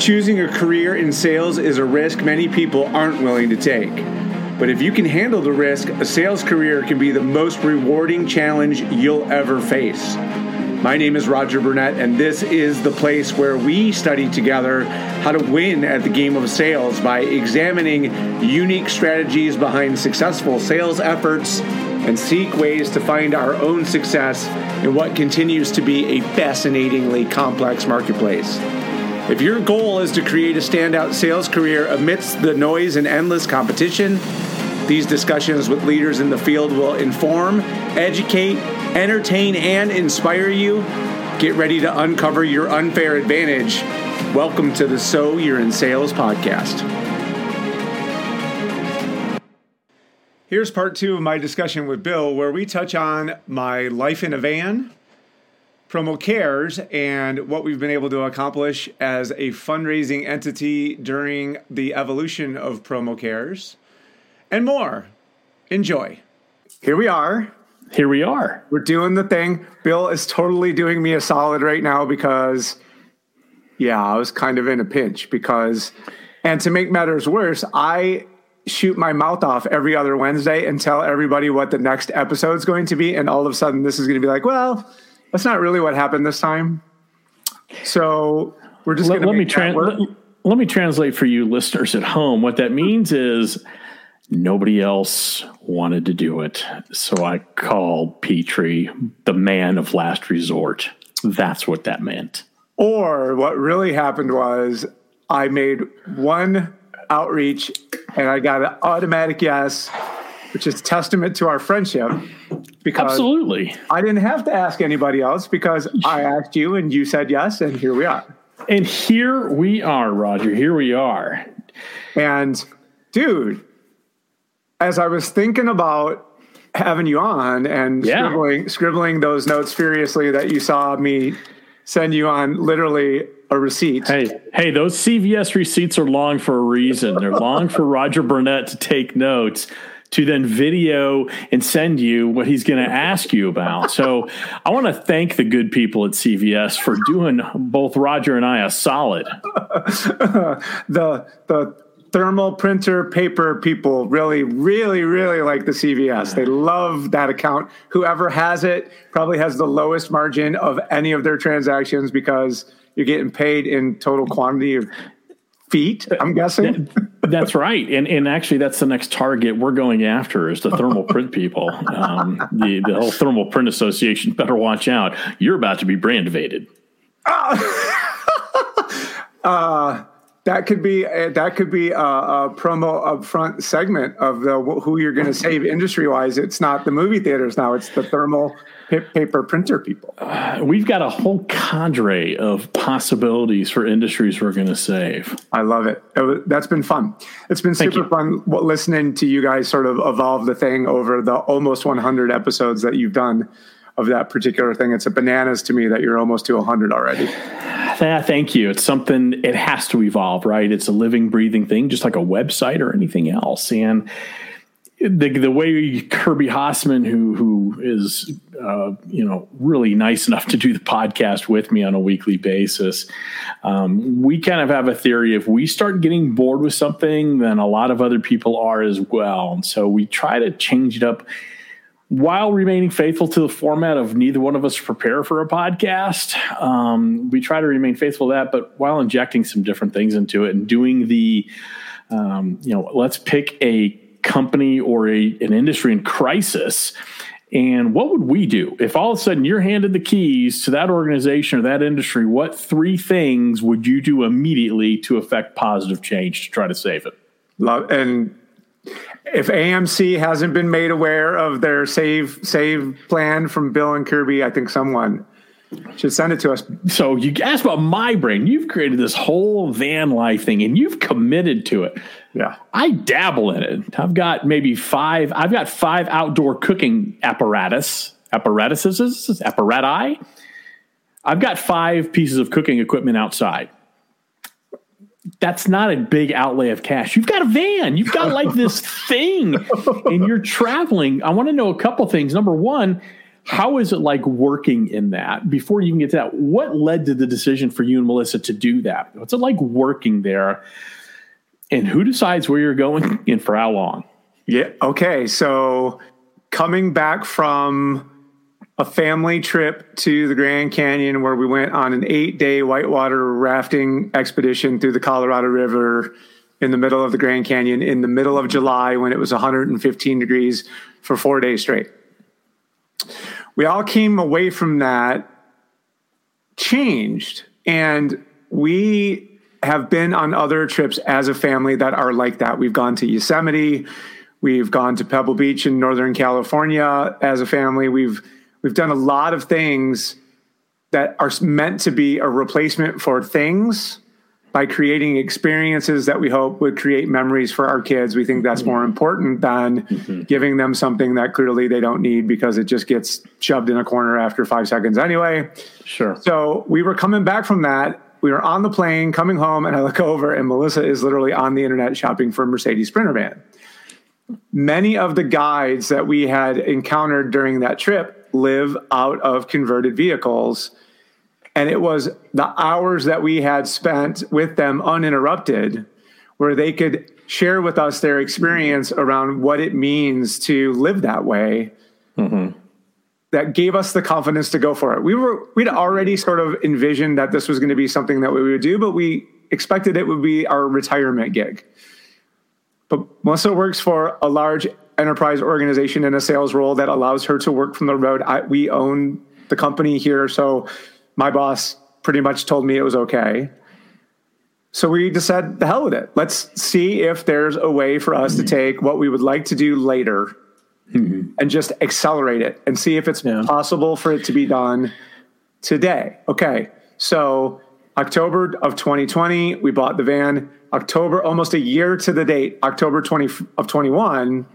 Choosing a career in sales is a risk many people aren't willing to take. But if you can handle the risk, a sales career can be the most rewarding challenge you'll ever face. My name is Roger Burnett, and this is the place where we study together how to win at the game of sales by examining unique strategies behind successful sales efforts and seek ways to find our own success in what continues to be a fascinatingly complex marketplace. If your goal is to create a standout sales career amidst the noise and endless competition, these discussions with leaders in the field will inform, educate, entertain, and inspire you. Get ready to uncover your unfair advantage. Welcome to the So You're in Sales podcast. Here's part two of my discussion with Bill, where we touch on my life in a van Promo Cares and what we've been able to accomplish as a fundraising entity during the evolution of Promo Cares and more. Enjoy. Here we are. Here we are. We're doing the thing. Bill is totally doing me a solid right now because, yeah, I was kind of in a pinch because, and to make matters worse, I shoot my mouth off every other Wednesday and tell everybody what the next episode is going to be. And all of a sudden, this is going to be like, well, that's not really what happened this time. So we're just let, let me tra- let, let me translate for you listeners at home. What that means is nobody else wanted to do it, so I called Petrie the man of last resort. That's what that meant. Or what really happened was I made one outreach and I got an automatic yes, which is testament to our friendship because absolutely I didn't have to ask anybody else because I asked you and you said yes, and here we are. And here we are, Roger. Here we are. And dude, as I was thinking about having you on and yeah. scribbling scribbling those notes furiously that you saw me send you on literally a receipt. Hey, hey, those CVS receipts are long for a reason. They're long for Roger Burnett to take notes to then video and send you what he's going to ask you about. So I want to thank the good people at CVS for doing both Roger and I a solid. the the thermal printer paper people really really really like the CVS. They love that account. Whoever has it probably has the lowest margin of any of their transactions because you're getting paid in total quantity of feet, I'm guessing. that's right, and and actually, that's the next target we're going after is the thermal print people. Um, the the whole thermal print association better watch out. You're about to be Brandivated. Uh, uh, that could be a, that could be a, a promo upfront segment of the who you're going to save industry wise. It's not the movie theaters now; it's the thermal paper printer people. Uh, we've got a whole cadre of possibilities for industries we're going to save. I love it. it that's been fun. It's been super fun listening to you guys sort of evolve the thing over the almost 100 episodes that you've done of that particular thing. It's a bananas to me that you're almost to 100 already. Thank you. It's something, it has to evolve, right? It's a living, breathing thing, just like a website or anything else. And the the way Kirby Hasseman, who who is uh, you know really nice enough to do the podcast with me on a weekly basis, um, we kind of have a theory: if we start getting bored with something, then a lot of other people are as well, and so we try to change it up while remaining faithful to the format of neither one of us prepare for a podcast. Um, we try to remain faithful to that, but while injecting some different things into it and doing the um, you know, let's pick a company or a, an industry in crisis. And what would we do if all of a sudden you're handed the keys to that organization or that industry? What three things would you do immediately to affect positive change to try to save it? Love and if AMC hasn't been made aware of their save save plan from Bill and Kirby, I think someone should send it to us. So you asked about my brain. You've created this whole van life thing and you've committed to it. Yeah. I dabble in it. I've got maybe five, I've got five outdoor cooking apparatus, apparatuses, apparati. I've got five pieces of cooking equipment outside. That's not a big outlay of cash. You've got a van. You've got like this thing and you're traveling. I want to know a couple things. Number one, how is it like working in that? Before you can get to that, what led to the decision for you and Melissa to do that? What's it like working there? And who decides where you're going and for how long? Yeah. Okay. So coming back from a family trip to the Grand Canyon where we went on an eight day whitewater rafting expedition through the Colorado River in the middle of the Grand Canyon in the middle of July when it was 115 degrees for four days straight. We all came away from that changed and we have been on other trips as a family that are like that. We've gone to Yosemite, we've gone to Pebble Beach in Northern California as a family. We've we've done a lot of things that are meant to be a replacement for things by creating experiences that we hope would create memories for our kids. We think that's more important than mm-hmm. giving them something that clearly they don't need because it just gets shoved in a corner after five seconds anyway. Sure. So we were coming back from that. We were on the plane coming home, and I look over, and Melissa is literally on the internet shopping for a Mercedes Sprinter van. Many of the guides that we had encountered during that trip live out of converted vehicles and it was the hours that we had spent with them uninterrupted, where they could share with us their experience around what it means to live that way. Mm-hmm. That gave us the confidence to go for it. We were we'd already sort of envisioned that this was going to be something that we would do, but we expected it would be our retirement gig. But Melissa works for a large enterprise organization in a sales role that allows her to work from the road. I, we own the company here, so my boss pretty much told me it was okay. So we just said, the hell with it. Let's see if there's a way for us mm-hmm. to take what we would like to do later mm-hmm. and just accelerate it and see if it's yeah. possible for it to be done today. Okay. So October of 2020, we bought the van. October, almost a year to the date, October 20 of 21,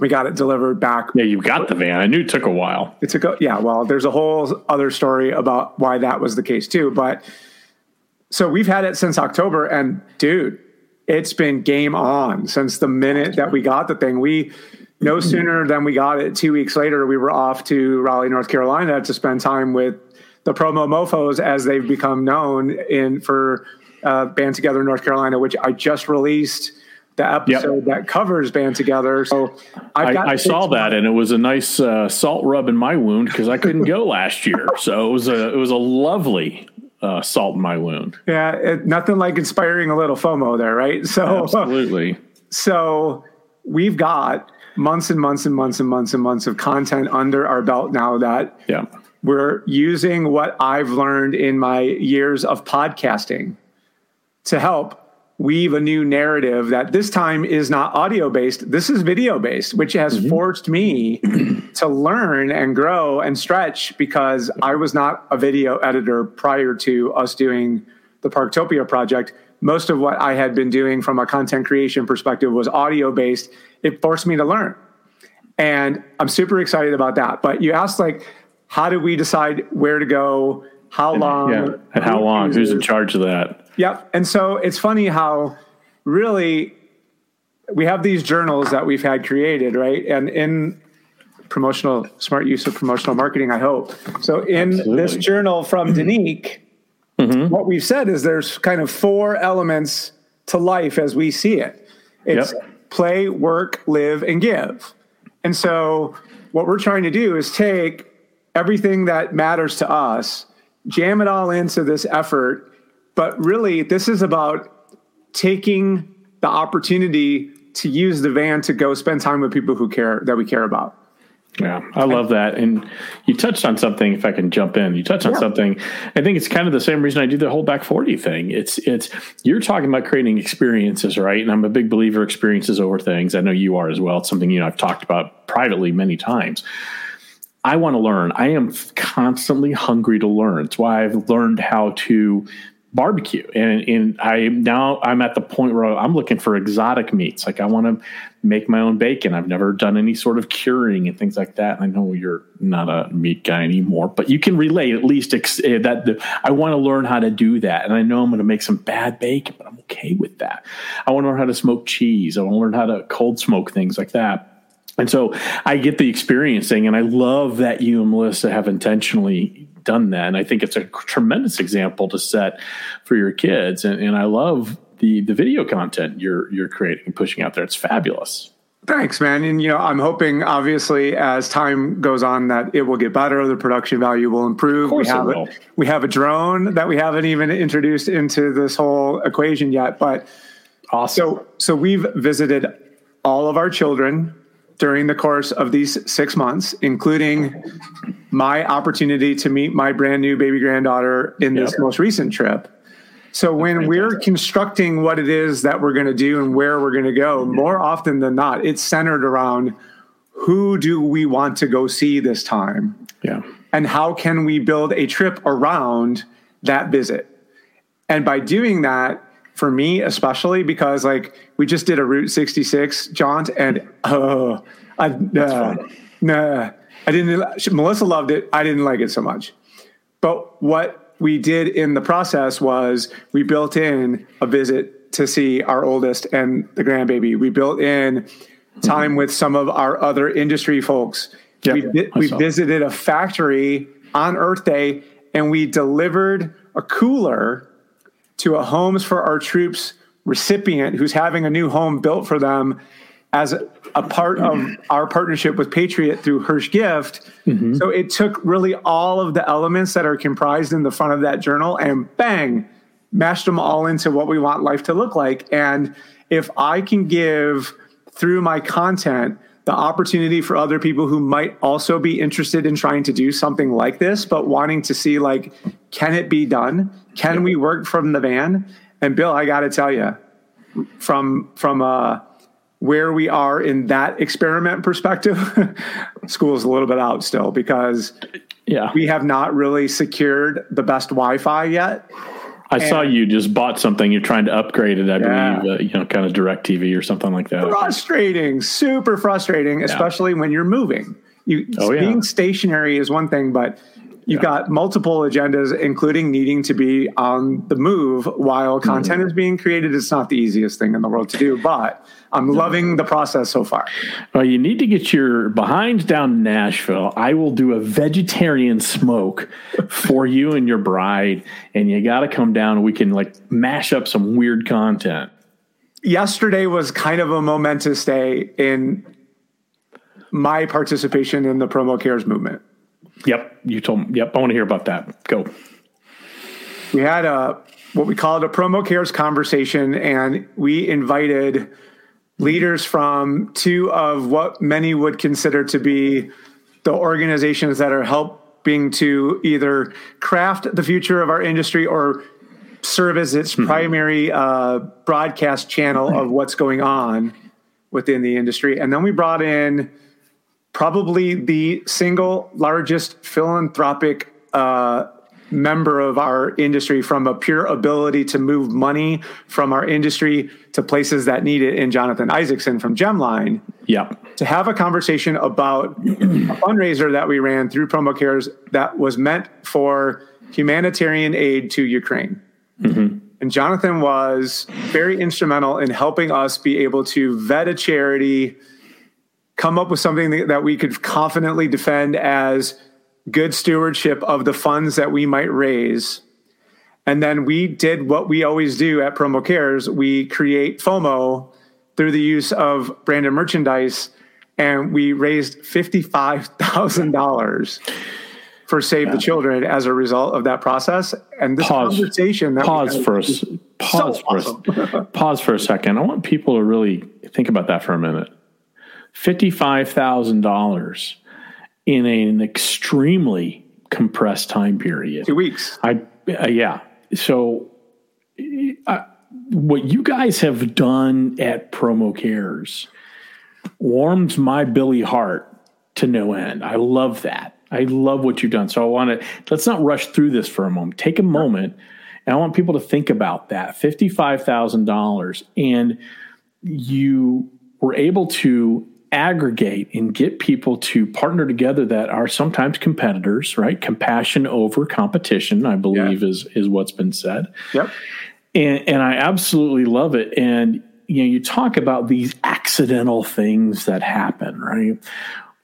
we got it delivered back. Yeah, you got the van. I knew it took a while. It took a, yeah, well, there's a whole other story about why that was the case too. But so we've had it since October, and dude, it's been game on since the minute that we got the thing. We no sooner than we got it, two weeks later, we were off to Raleigh, North Carolina to spend time with the promo mofos as they've become known in for uh, Band Together North Carolina, which I just released the episode yep. that covers Band Together. So I, I saw that, and it was a nice uh, salt rub in my wound because I couldn't go last year. So it was a it was a lovely uh, salt in my wound. Yeah, it, nothing like inspiring a little FOMO there, right? So absolutely. So we've got months and months and months and months and months of content under our belt now that yeah. we're using what I've learned in my years of podcasting to help weave a new narrative that this time is not audio based this is video based which has mm-hmm. forced me to learn and grow and stretch because i was not a video editor prior to us doing the parktopia project. Most of what i had been doing from a content creation perspective was audio based it forced me to learn. And i'm super excited about that. But you asked like how do we decide where to go? How long? yeah. and how long? Who's in charge of that Yep. And so it's funny how really we have these journals that we've had created, right? And in promotional smart use of promotional marketing, I hope. So in Absolutely. this journal from Danique, mm-hmm. what we've said is there's kind of four elements to life as we see it. It's yep. play, work, live, and give. And so what we're trying to do is take everything that matters to us, jam it all into this effort but really, this is about taking the opportunity to use the van to go spend time with people who care that we care about. Yeah, I love that. And you touched on something, if I can jump in, you touched on yeah. something. I think it's kind of the same reason I do the whole back 40 thing. It's, it's, you're talking about creating experiences, right? And I'm a big believer experiences over things. I know you are as well. It's something, you know, I've talked about privately many times. I want to learn. I am constantly hungry to learn. It's why I've learned how to barbecue. And, and i now i'm at the point where i'm looking for exotic meats. Like i want to make my own bacon. I've never done any sort of curing and things like that. And i know you're not a meat guy anymore but you can relate at least ex- eh, that the, i want to learn how to do that. And i know i'm going to make some bad bacon but i'm okay with that. I want to learn how to smoke cheese. I want to learn how to cold smoke things like that And so I get the experiencing, and I love that you and Melissa have intentionally done that. And I think it's a tremendous example to set for your kids. And, and I love the the video content you're you're creating and pushing out there. It's fabulous. Thanks, man. And you know, I'm hoping obviously as time goes on that it will get better, the production value will improve. we have a, we have a drone that we haven't even introduced into this whole equation yet. But awesome. So so we've visited all of our children during the course of these six months, including my opportunity to meet my brand new baby granddaughter in this yep. most recent trip. So when we're constructing what it is that we're going to do and where we're going to go, mm-hmm. more often than not, it's centered around who do we want to go see this time? Yeah. And how can we build a trip around that visit? And by doing that, for me especially, because like we just did a Route 66 jaunt and oh, I, nah, nah, I didn't, Melissa loved it. I didn't like it so much. But what we did in the process was we built in a visit to see our oldest and the grandbaby. We built in time mm-hmm. with some of our other industry folks. Yep, we, we visited a factory on Earth Day and we delivered a cooler to a Homes for Our Troops recipient who's having a new home built for them as a part of our partnership with Patriot through Hirsch Gift. Mm-hmm. So it took really all of the elements that are comprised in the front of that journal and bang, mashed them all into what we want life to look like. And if I can give through my content the opportunity for other people who might also be interested in trying to do something like this, but wanting to see like, can it be done? Can we work from the van? And Bill, I got to tell you, from from uh, where we are in that experiment perspective, school is a little bit out still because yeah. we have not really secured the best Wi-Fi yet. I and saw you just bought something. You're trying to upgrade it, I yeah. believe, uh, you know, kind of DirecTV or something like that. Frustrating, super frustrating, yeah. especially when you're moving. You oh, being yeah. stationary is one thing, but you've yeah. got multiple agendas, including needing to be on the move while content mm. is being created. It's not the easiest thing in the world to do, but I'm loving the process so far. Well, you need to get your behind down Nashville. I will do a vegetarian smoke for you and your bride, and you got to come down. We can like mash up some weird content. Yesterday was kind of a momentous day in my participation in the promo cares movement. Yep, you told me. Yep, I want to hear about that. Go. We had a what we called a promo cares conversation, and we invited leaders from two of what many would consider to be the organizations that are helping to either craft the future of our industry or serve as its mm-hmm. primary uh, broadcast channel of what's going on within the industry. And then we brought in probably the single largest philanthropic uh, member of our industry from a pure ability to move money from our industry to places that need it in Jonathan Isaacson from Gemline. Yeah. To have a conversation about a fundraiser that we ran through Promo Cares that was meant for humanitarian aid to Ukraine. Mm-hmm. And Jonathan was very instrumental in helping us be able to vet a charity, come up with something that we could confidently defend as good stewardship of the funds that we might raise. And then we did what we always do at Promo Cares. We create FOMO through the use of branded merchandise, and we raised $55,000 for Save the Children as a result of that process. And this pause, conversation that pause for us, pause so for awesome. pause for a second. I want people to really think about that for a minute. $55,000 in an extremely compressed time period. Two weeks. I uh, yeah. So uh, what you guys have done at Promo Cares warms my Billy heart to no end. I love that. I love what you've done. So I want to let's not rush through this for a moment. Take a moment, and I want people to think about that fifty-five thousand dollars, and you were able to aggregate and get people to partner together that are sometimes competitors, right? Compassion over competition, I believe, yeah. is is what's been said. Yep. And, and I absolutely love it. And you know, you talk about these accidental things that happen, right?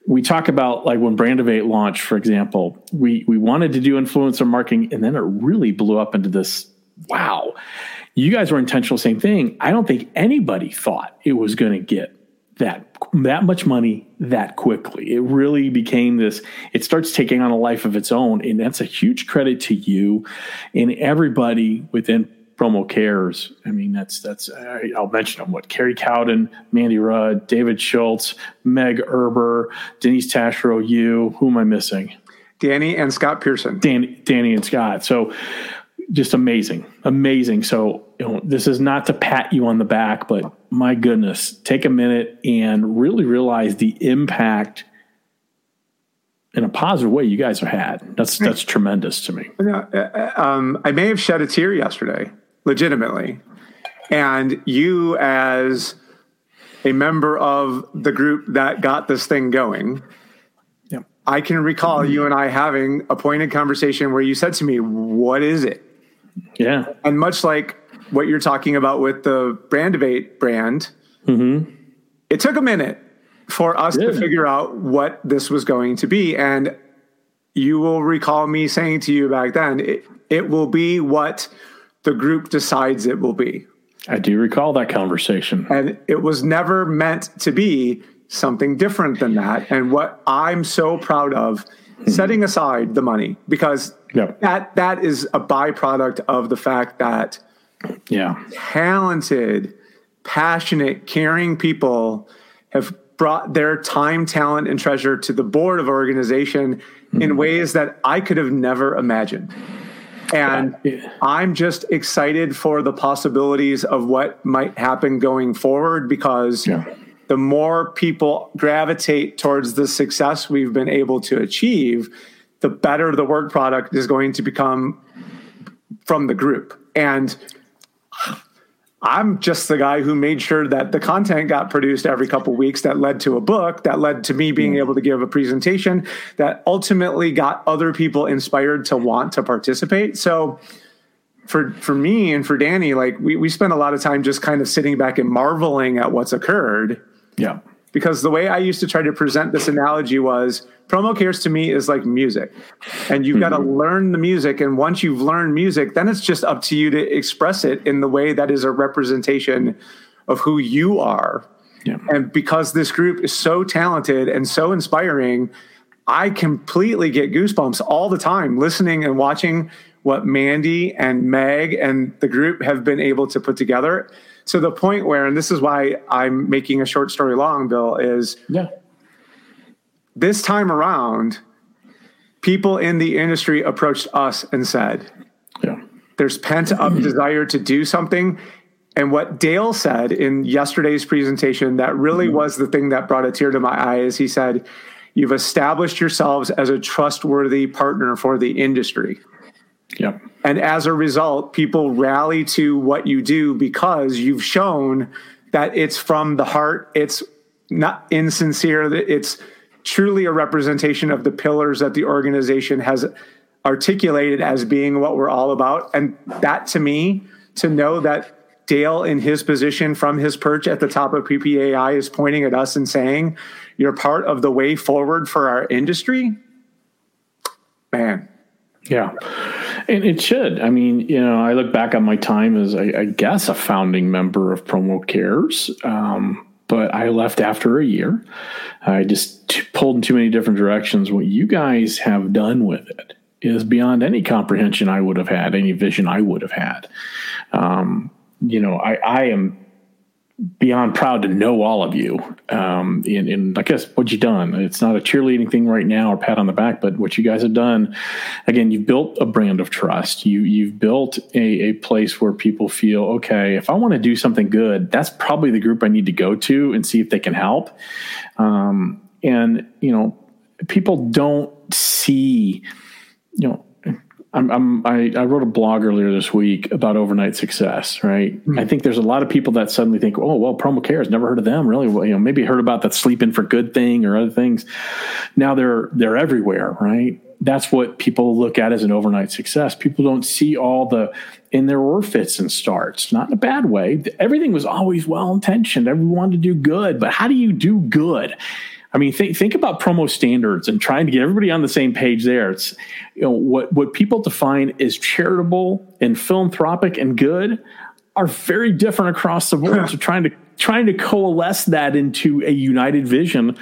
We talk about like when Brandivate launched, for example, we we wanted to do influencer marketing, and then it really blew up into this. Wow, you guys were intentional, same thing. I don't think anybody thought it was going to get that that much money that quickly. It really became this. It starts taking on a life of its own, and that's a huge credit to you and everybody within promo cares. I mean, that's that's I'll mention them. What Kerry Cowden, Mandy Rudd, David Schultz, Meg Erber, Denise Taschereau, you. Who am I missing? Danny and Scott Pearson. Danny, Danny and Scott. So just amazing, amazing. So you know, this is not to pat you on the back, but my goodness, take a minute and really realize the impact in a positive way you guys have had. That's that's tremendous to me. Uh, um, I may have shed a tear yesterday legitimately. And you, as a member of the group that got this thing going. I can recall mm-hmm. you and I having a pointed conversation where you said to me, What is it? Yeah. And much like what you're talking about with the Brandivate brand, mm-hmm. it took a minute for us to figure out what this was going to be. And you will recall me saying to you back then, it, it will be what the group decides it will be. I do recall that conversation. And it was never meant to be something different than that. And what I'm so proud of, mm-hmm. setting aside the money, because that that is a byproduct of the fact that yeah, talented, passionate, caring people have brought their time, talent, and treasure to the board of organization mm-hmm. in ways that I could have never imagined. And yeah. I'm just excited for the possibilities of what might happen going forward because yeah. the more people gravitate towards the success we've been able to achieve, the better the work product is going to become from the group. And I'm just the guy who made sure that the content got produced every couple weeks that led to a book, that led to me being mm. able to give a presentation, that ultimately got other people inspired to want to participate. So for for me and for Danny, like we, we spent a lot of time just kind of sitting back and marveling at what's occurred. Yeah because the way I used to try to present this analogy was promo cares to me is like music. And you've mm-hmm. got to learn the music. And once you've learned music, then it's just up to you to express it in the way that is a representation of who you are. Yeah. And because this group is so talented and so inspiring, I completely get goosebumps all the time listening and watching what Mandy and Meg and the group have been able to put together to the point where, and this is why I'm making a short story long, Bill, is yeah. this time around, people in the industry approached us and said, yeah. there's pent up desire to do something. And what Dale said in yesterday's presentation, that really mm-hmm. was the thing that brought a tear to my eye, is he said, You've established yourselves as a trustworthy partner for the industry. Yep. And as a result, people rally to what you do because you've shown that it's from the heart. It's not insincere. It's truly a representation of the pillars that the organization has articulated as being what we're all about. And that to me, to know that Dale, in his position from his perch at the top of PPAI, is pointing at us and saying, You're part of the way forward for our industry. Man. Yeah. And it should. I mean, you know, I look back on my time as, I, I guess, a founding member of Promo Cares, um, but I left after a year. I just t- pulled in too many different directions. What you guys have done with it is beyond any comprehension I would have had, any vision I would have had. Um, you know, I, I am beyond proud to know all of you. Um, and, and I guess what you've done, it's not a cheerleading thing right now or pat on the back, but what you guys have done, again, you've built a brand of trust. You, you've built a, a place where people feel, okay, if I want to do something good, that's probably the group I need to go to and see if they can help. Um, and, you know, people don't see, you know, I'm, I'm I, I, wrote a blog earlier this week about overnight success, right? Mm-hmm. I think there's a lot of people that suddenly think, oh, well, promo cares, never heard of them, really. Well, you know, maybe heard about that Sleep In for Good thing or other things. Now they're they're everywhere, right? that's what people look at as an overnight success. People don't see all the, and there were fits and starts, not in a bad way. Everything was always well intentioned. Everyone wanted to do good, but how do you do good? I mean, think think about promo standards and trying to get everybody on the same page there. It's you know what what people define as charitable and philanthropic and good are very different across the board. so trying to trying to coalesce that into a united vision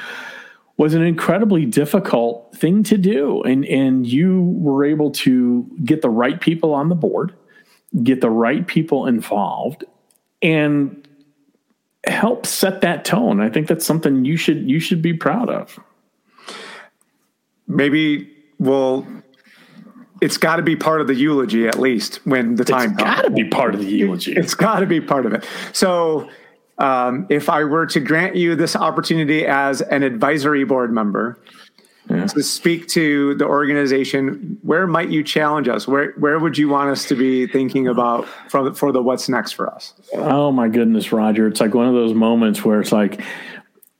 was an incredibly difficult thing to do. And and you were able to get the right people on the board, get the right people involved, and help set that tone. I think that's something you should you should be proud of. Maybe well it's got to be part of the eulogy at least when the time it's got to be part of the eulogy. It's got to be part of it. So um, if I were to grant you this opportunity as an advisory board member yeah. to speak to the organization, where might you challenge us? Where where would you want us to be thinking about for for the what's next for us? Oh my goodness, Roger! It's like one of those moments where it's like,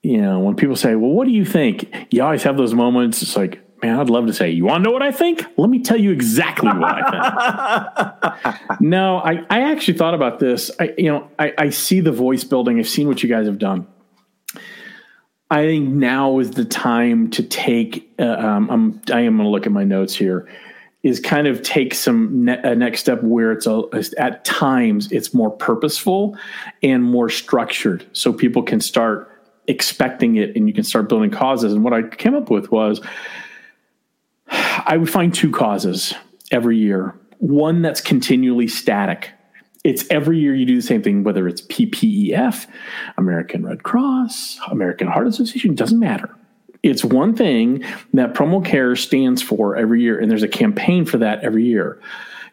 you know, when people say, "Well, what do you think?" You always have those moments. It's like, man, I'd love to say, you want to know what I think? Let me tell you exactly what I think. no, I, I actually thought about this. I, you know, I, I see the voice building. I've seen what you guys have done. I think now is the time to take. Uh, um, I'm, I am going to look at my notes here. Is kind of take some ne- a next step where it's a, at times it's more purposeful and more structured, so people can start expecting it, and you can start building causes. And what I came up with was I would find two causes every year. One that's continually static. It's every year you do the same thing, whether it's PPEF, American Red Cross, American Heart Association, doesn't matter. It's one thing that Promo Care stands for every year, and there's a campaign for that every year.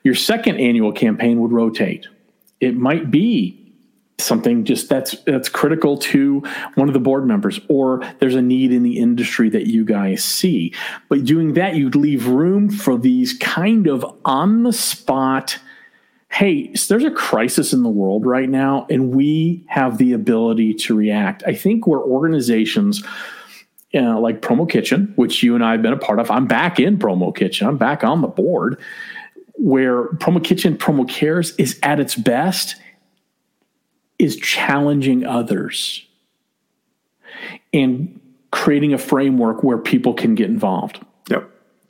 Your second annual campaign would rotate. It might be something just that's that's critical to one of the board members or there's a need in the industry that you guys see but doing that you'd leave room for these kind of on the spot hey there's a crisis in the world right now and we have the ability to react i think where organizations know, like promo kitchen which you and i have been a part of i'm back in promo kitchen i'm back on the board where promo kitchen promo cares is at its best is challenging others and creating a framework where people can get involved.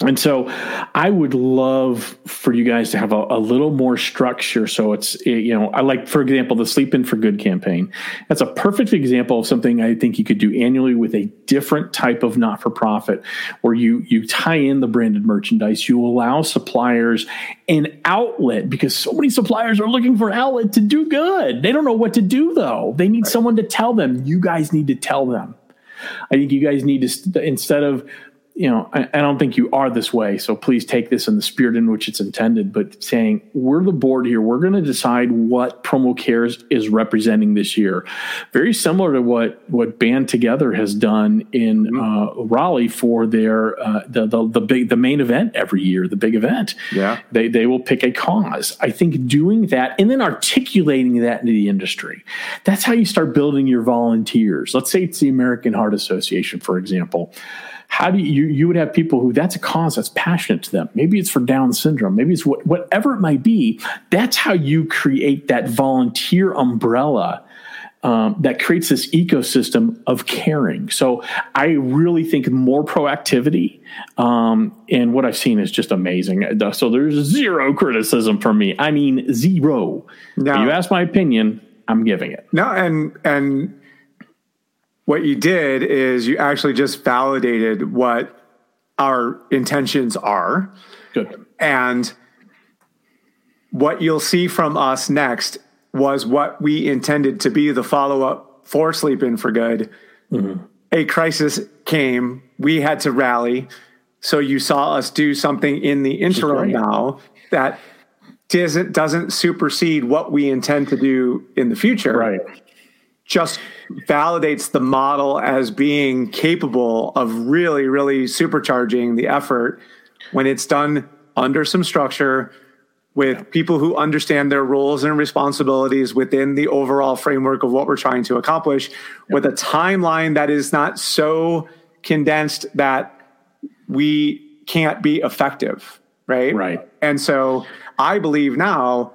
And so I would love for you guys to have a, a, little more structure. So it's, you know, I like, for example, the Sleep In for Good campaign. That's a perfect example of something I think you could do annually with a different type of not for profit where you, you tie in the branded merchandise. You allow suppliers an outlet because so many suppliers are looking for outlet to do good. They don't know what to do though. They need right. someone to tell them. You guys need to tell them. I think you guys need to, instead of, you know, I, I, don't think you are this way. So please take this in the spirit in which it's intended. But saying we're the board here, we're going to decide what Promo Cares is representing this year. Very similar to what what Band Together has done in mm-hmm. uh, Raleigh for their uh, the, the the big the main event every year, the big event. Yeah, they they will pick a cause. I think doing that and then articulating that into the industry. That's how you start building your volunteers. Let's say it's the American Heart Association, for example how do you you would have people who that's a cause that's passionate to them maybe it's for down syndrome maybe it's what, whatever it might be that's how you create that volunteer umbrella um, that creates this ecosystem of caring. So I really think more proactivity, um, and what I've seen is just amazing. So there's zero criticism from me. I mean zero. Now, you ask my opinion, I'm giving it. No, and and what you did is you actually just validated what our intentions are. Good. And what you'll see from us next was what we intended to be the follow up for Sleep In for Good. Mm-hmm. A crisis came, we had to rally. So you saw us do something in the interim now that doesn't doesn't supersede what we intend to do in the future. Right just validates the model as being capable of really, really supercharging the effort when it's done under some structure with people who understand their roles and responsibilities within the overall framework of what we're trying to accomplish with a timeline that is not so condensed that we can't be effective, right? Right. And so I believe now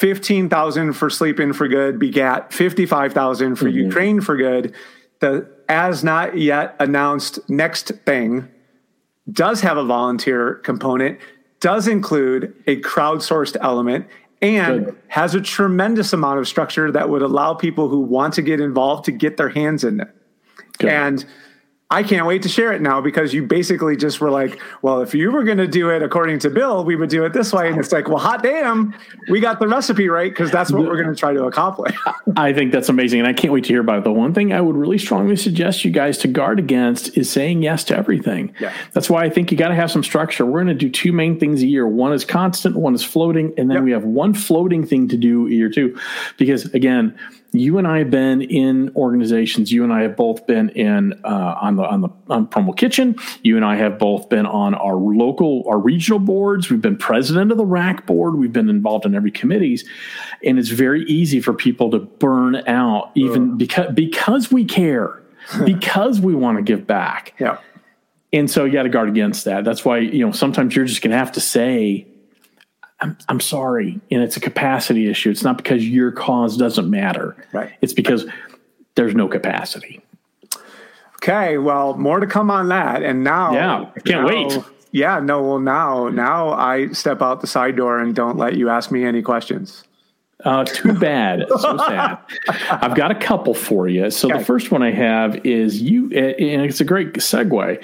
15,000 for Sleep In for Good begat 55,000 for mm-hmm. Ukraine for Good. The as not yet announced next thing does have a volunteer component, does include a crowdsourced element, and Good. has a tremendous amount of structure that would allow people who want to get involved to get their hands in it. Good. And I can't wait to share it now because you basically just were like, well, if you were going to do it according to Bill, we would do it this way. And it's like, well, hot damn, we got the recipe right because that's what we're going to try to accomplish. I think that's amazing. And I can't wait to hear about it. The one thing I would really strongly suggest you guys to guard against is saying yes to everything. Yeah. That's why I think you got to have some structure. We're going to do two main things a year one is constant, one is floating. And then yep. we have one floating thing to do a year two. Because again, you and I have been in organizations. You and I have both been in uh, on the on the on Promo Kitchen. You and I have both been on our local, our regional boards. We've been president of the RAC board. We've been involved in every committees, and it's very easy for people to burn out, even because because we care, because we want to give back. Yeah. And so you got to guard against that. That's why you know sometimes you're just going to have to say I'm, I'm sorry. And it's a capacity issue. It's not because your cause doesn't matter. Right. It's because there's no capacity. Okay. Well, more to come on that. And now, yeah, I can't now, wait. Yeah. No. Well, now, now I step out the side door and don't let you ask me any questions. Uh, too bad. so sad. I've got a couple for you. So okay. the first one I have is you, and it's a great segue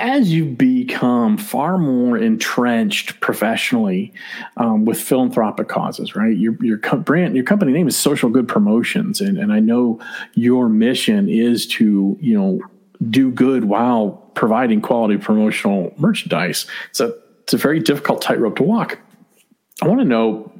as you become far more entrenched professionally um, with philanthropic causes, right? Your your brand, your company name is Social Good Promotions, and and I know your mission is to you know do good while providing quality promotional merchandise. It's a it's a very difficult tightrope to walk. I want to know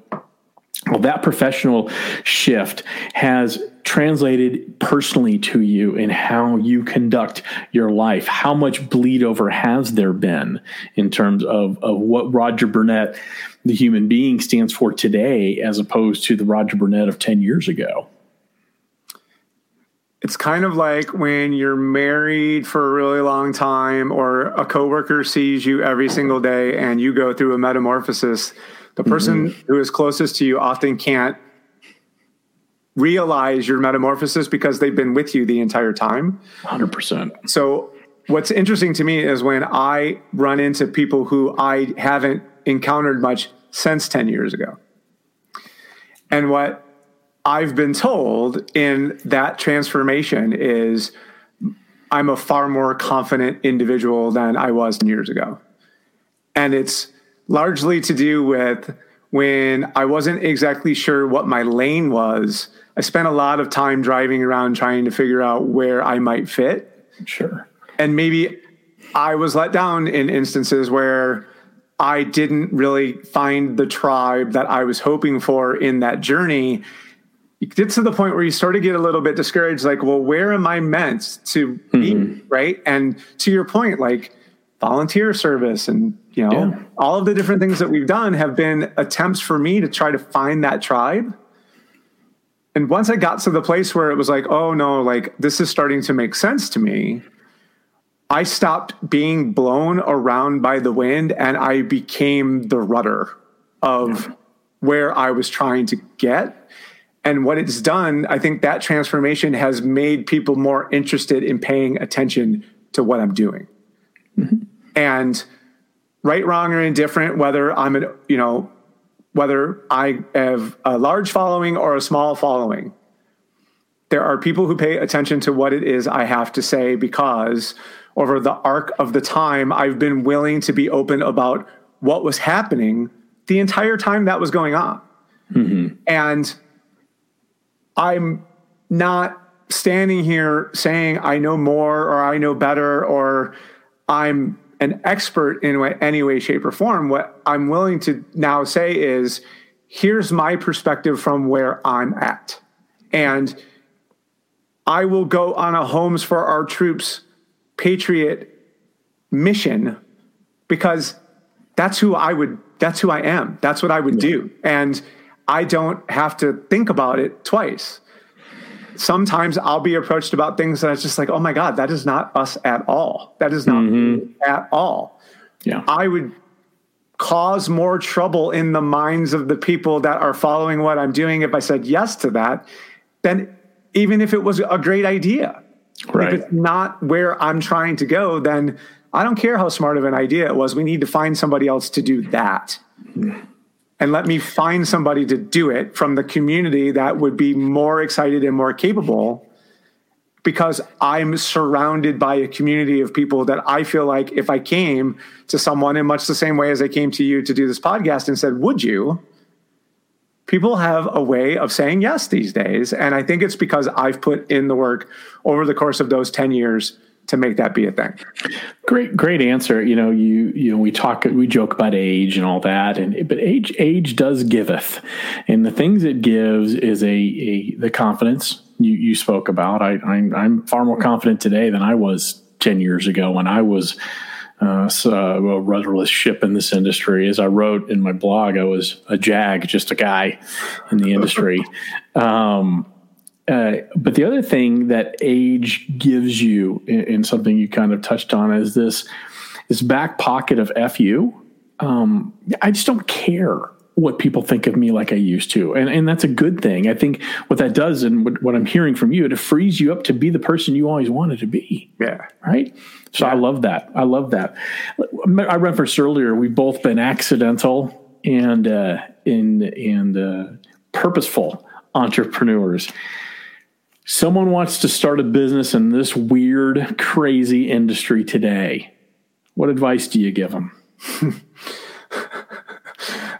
well, that professional shift has translated personally to you in how you conduct your life. How much bleed over has there been in terms of, of what Roger Burnett, the human being, stands for today, as opposed to the Roger Burnett of 10 years ago? It's kind of like when you're married for a really long time, or a coworker sees you every single day and you go through a metamorphosis the person mm-hmm. who is closest to you often can't realize your metamorphosis because they've been with you the entire time. 100%. So, what's interesting to me is when I run into people who I haven't encountered much since 10 years ago. And what I've been told in that transformation is I'm a far more confident individual than I was 10 years ago. And it's largely to do with when I wasn't exactly sure what my lane was. I spent a lot of time driving around trying to figure out where I might fit. Sure. And maybe I was let down in instances where I didn't really find the tribe that I was hoping for in that journey. It gets to the point where you sort of get a little bit discouraged, like, well, where am I meant to be? Mm-hmm. Right. And to your point, like volunteer service and you know, yeah. all of the different things that we've done have been attempts for me to try to find that tribe. And once I got to the place where it was like, oh no, like this is starting to make sense to me, I stopped being blown around by the wind and I became the rudder of yeah. where I was trying to get. And what it's done, I think that transformation has made people more interested in paying attention to what I'm doing. Mm-hmm. And right, wrong, or indifferent, whether I'm an, you know, whether I have a large following or a small following. There are people who pay attention to what it is I have to say because over the arc of the time, I've been willing to be open about what was happening the entire time that was going on. Mm-hmm. And I'm not standing here saying I know more or I know better or I'm an expert in any way, shape, or form. What I'm willing to now say is here's my perspective from where I'm at. And I will go on a Homes for Our Troops Patriot mission because that's who I would, that's who I am. That's what I would yeah. do. And I don't have to think about it twice. Sometimes I'll be approached about things that it's just like, oh my God, that is not us at all. That is not mm-hmm. at all. Yeah. I would cause more trouble in the minds of the people that are following what I'm doing if I said yes to that than even if it was a great idea. Right. If it's not where I'm trying to go, then I don't care how smart of an idea it was. We need to find somebody else to do that. And let me find somebody to do it from the community that would be more excited and more capable because I'm surrounded by a community of people that I feel like if I came to someone in much the same way as I came to you to do this podcast and said, Would you? People have a way of saying yes these days. And I think it's because I've put in the work over the course of those 10 years to make that be a thing. Great, great answer. You know, you you know, we talk, we joke about age and all that, and but age age does giveth, and the things it gives is a, a the confidence you you spoke about. I I'm, I'm far more confident today than I was ten years ago when I was. Uh, so, a rudderless ship in this industry. As I wrote in my blog, I was a jag, just a guy in the industry. Um, uh, but the other thing that age gives you, and something you kind of touched on, is this this back pocket of fu. Um, I just don't care what people think of me like I used to, and and that's a good thing. I think what that does, and what, what I'm hearing from you, it frees you up to be the person you always wanted to be. Yeah. Right. So yeah. I love that. I love that. I referenced earlier we've both been accidental and uh, and and uh, purposeful entrepreneurs someone wants to start a business in this weird, crazy industry today, what advice do you give them?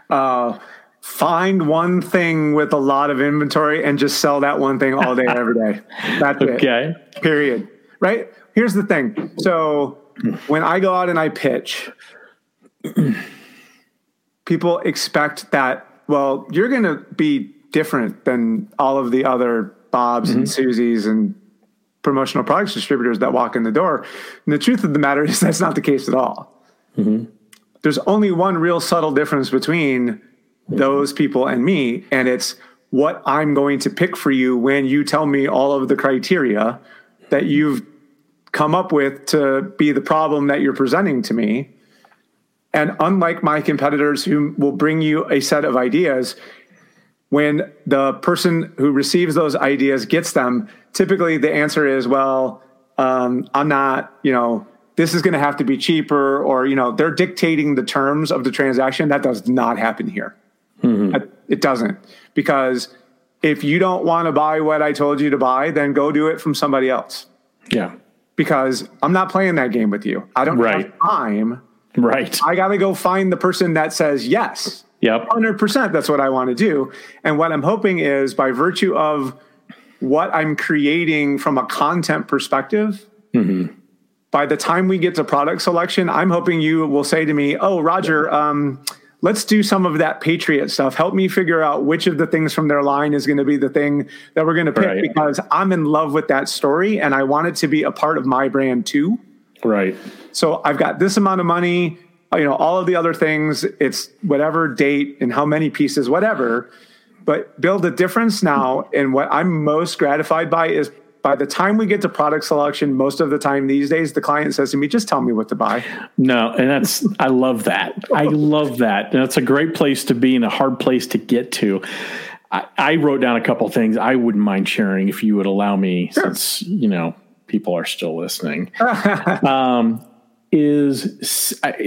uh, find one thing with a lot of inventory and just sell that one thing all day, every day. That's okay. it. Period. Right? Here's the thing. So when I go out and I pitch, people expect that, well, you're going to be different than all of the other Bob's mm-hmm. and Susie's and promotional products distributors that walk in the door. And the truth of the matter is that's not the case at all. Mm-hmm. There's only one real subtle difference between those people and me, and it's what I'm going to pick for you when you tell me all of the criteria that you've come up with to be the problem that you're presenting to me. And unlike my competitors who will bring you a set of ideas, when the person who receives those ideas gets them, typically the answer is, well, um, I'm not, you know, this is going to have to be cheaper, or, you know, they're dictating the terms of the transaction. That does not happen here. Mm-hmm. It doesn't. Because if you don't want to buy what I told you to buy, then go do it from somebody else. Yeah. Because I'm not playing that game with you. I don't right. have time. Right. I got to go find the person that says yes. Yep. 100% that's what I want to do. And what I'm hoping is by virtue of what I'm creating from a content perspective, mm-hmm. by the time we get to product selection, I'm hoping you will say to me, Oh, Roger, um, let's do some of that Patriot stuff. Help me figure out which of the things from their line is going to be the thing that we're going to pick right. because I'm in love with that story and I want it to be a part of my brand too. Right. So I've got this amount of money you know all of the other things it's whatever date and how many pieces whatever. But build a difference now and what i'm most gratified by is by the time we get to product selection most of the time these days the client says to me just tell me what to buy. No and that's i love that. I love that. And that's a great place to be and a hard place to get to. I, I wrote down a couple things i wouldn't mind sharing if you would allow me sure. since you know people are still listening. Um, is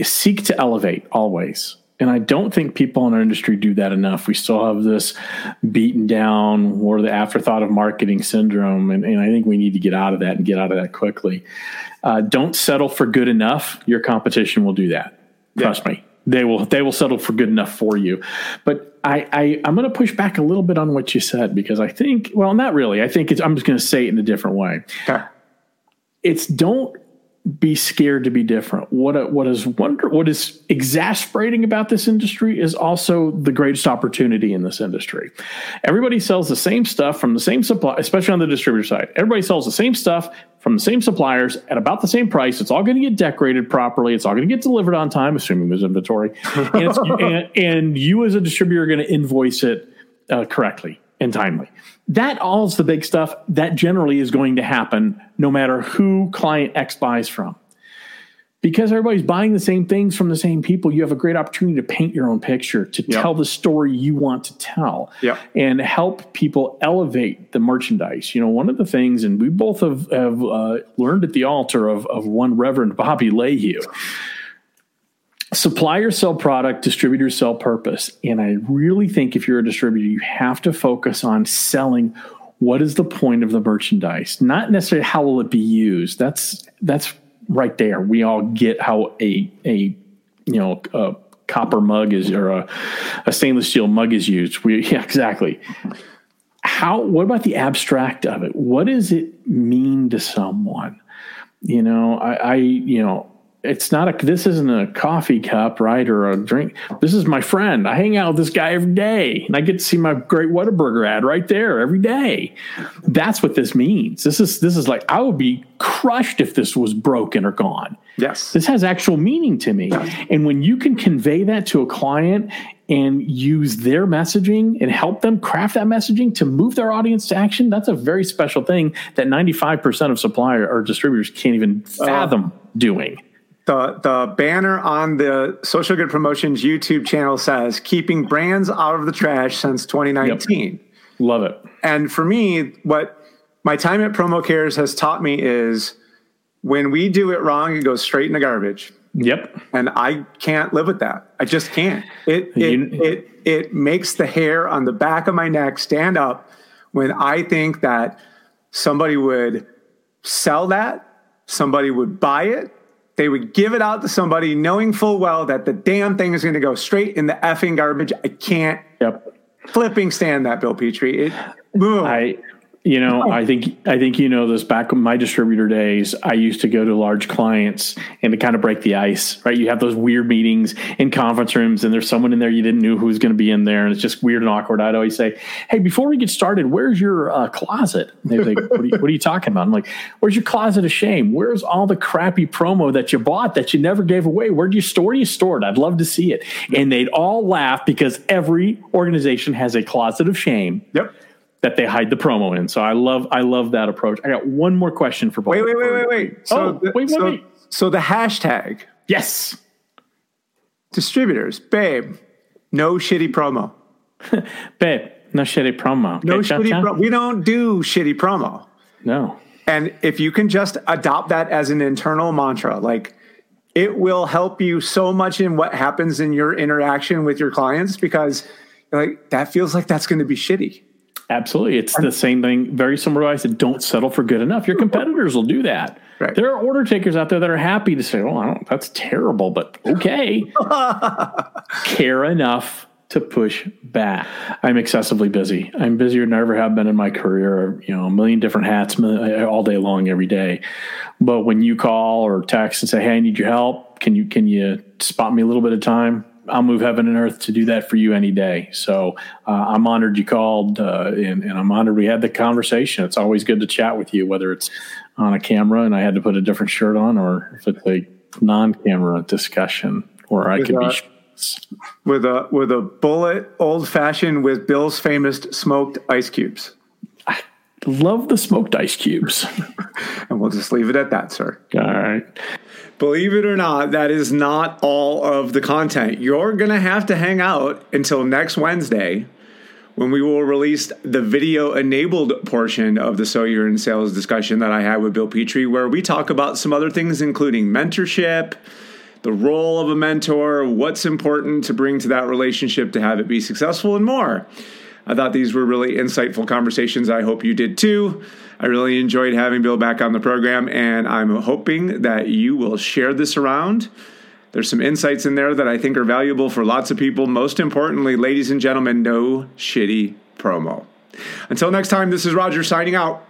seek to elevate always. And I don't think people in our industry do that enough. We still have this beaten down or the afterthought of marketing syndrome. And, and I think we need to get out of that and get out of that quickly. Uh, don't settle for good enough. Your competition will do that. Trust yeah. me. They will they will settle for good enough for you. But I, I I'm going to push back a little bit on what you said because I think well not really. I think it's I'm just going to say it in a different way. Okay. It's don't be scared to be different. What what is wonder what is exasperating about this industry is also the greatest opportunity in this industry. Everybody sells the same stuff from the same supply, especially on the distributor side. Everybody sells the same stuff from the same suppliers at about the same price. It's all going to get decorated properly. It's all going to get delivered on time, assuming there's inventory. and, and, and, you as a distributor are going to invoice it uh, correctly and timely. That all's the big stuff. That generally is going to happen no matter who client X buys from. Because everybody's buying the same things from the same people, you have a great opportunity to paint your own picture, to yep. tell the story you want to tell, yep. and help people elevate the merchandise. You know, one of the things, and we both have, have uh, learned at the altar of, of one Reverend Bobby Lehew suppliers sell product, distributors sell purpose. And I really think if you're a distributor, you have to focus on selling what is the point of the merchandise, not necessarily how will it be used. That's that's right there. We all get how a a you know a copper mug is or a, a stainless steel mug is used. We yeah, exactly. How what about the abstract of it? What does it mean to someone? You know, I, I you know it's not a this isn't a coffee cup right or a drink. This is my friend. I hang out with this guy every day and i get to see my great whataburger ad right there every day. That's what this means. This is this is like i would be crushed if this was broken or gone. Yes. This has actual meaning to me. And when you can convey that to a client and use their messaging and help them craft that messaging to move their audience to action that's a very special thing that 95% of supplier or distributors can't even uh, fathom uh, doing the the banner on the social good promotions youtube channel says keeping brands out of the trash since 2019 yep. love it. And for me what my time at PromoCares has taught me is when we do it wrong it goes straight in the garbage. Yep. And i can't live with that. I just can't. It it, you, it it makes the hair on the back of my neck stand up when i think that somebody would sell that somebody would buy it they would give it out to somebody knowing full well that the damn thing is going to go straight in the effing garbage. I can't yep. flipping stand that, Bill Petrie. It, I you know, I think I think you know this. Back in my distributor days, I used to go to large clients and to kind of break the ice. Right, you have those weird meetings in conference rooms, and there's someone in there you didn't know who was going to be in there, and it's just weird and awkward. I'd always say, "Hey, before we get started, where's your uh, closet?" And they're like, what are, you, "What are you talking about?" I'm like, "Where's your closet of shame? Where's all the crappy promo that you bought that you never gave away? Where do you store? You stored? I'd love to see it." And they'd all laugh because every organization has a closet of shame. Yep that they hide the promo in. So I love I love that approach. I got one more question for both. Wait, wait, wait, wait, wait. So oh, the, wait, wait, so, wait. So the hashtag. Yes. Distributors, babe, no shitty promo. babe, no shitty promo. No okay, shitty promo. We don't do shitty promo. No. And if you can just adopt that as an internal mantra, like it will help you so much in what happens in your interaction with your clients because like that feels like that's going to be shitty. Absolutely. It's the same thing, very similar to I said, don't settle for good enough. Your competitors will do that. Right. There are order takers out there that are happy to say, oh, I don't, that's terrible, but okay. Care enough to push back. I'm excessively busy. I'm busier than I ever have been in my career. You know, a million different hats eh, all day long, every day. But when you call or text and say, "Hey, I need your help. Can you can you spot me a little bit of time?" I'll move heaven and earth to do that for you any day. So uh, I'm honored you called, uh, and, and, I'm honored we had the conversation. It's always good to chat with you, whether it's on a camera and I had to put a different shirt on, or if it's a non-camera discussion where I with could a, be with a with a bullet old fashioned with Bill's famous smoked ice cubes. I love the smoked ice cubes, and we'll just leave it at that, sir. All right. Believe it or not, that is not all of the content. You're going to have to hang out until next Wednesday when we will release the video enabled portion of the So You're in Sales discussion that I had with Bill Petrie, where we talk about some other things, including mentorship, the role of a mentor, what's important to bring to that relationship to have it be successful, and more. I thought these were really insightful conversations. I hope you did too. I really enjoyed having Bill back on the program, and I'm hoping that you will share this around. There's some insights in there that I think are valuable for lots of people. Most importantly, ladies and gentlemen, no shitty promo. Until next time, this is Roger signing out.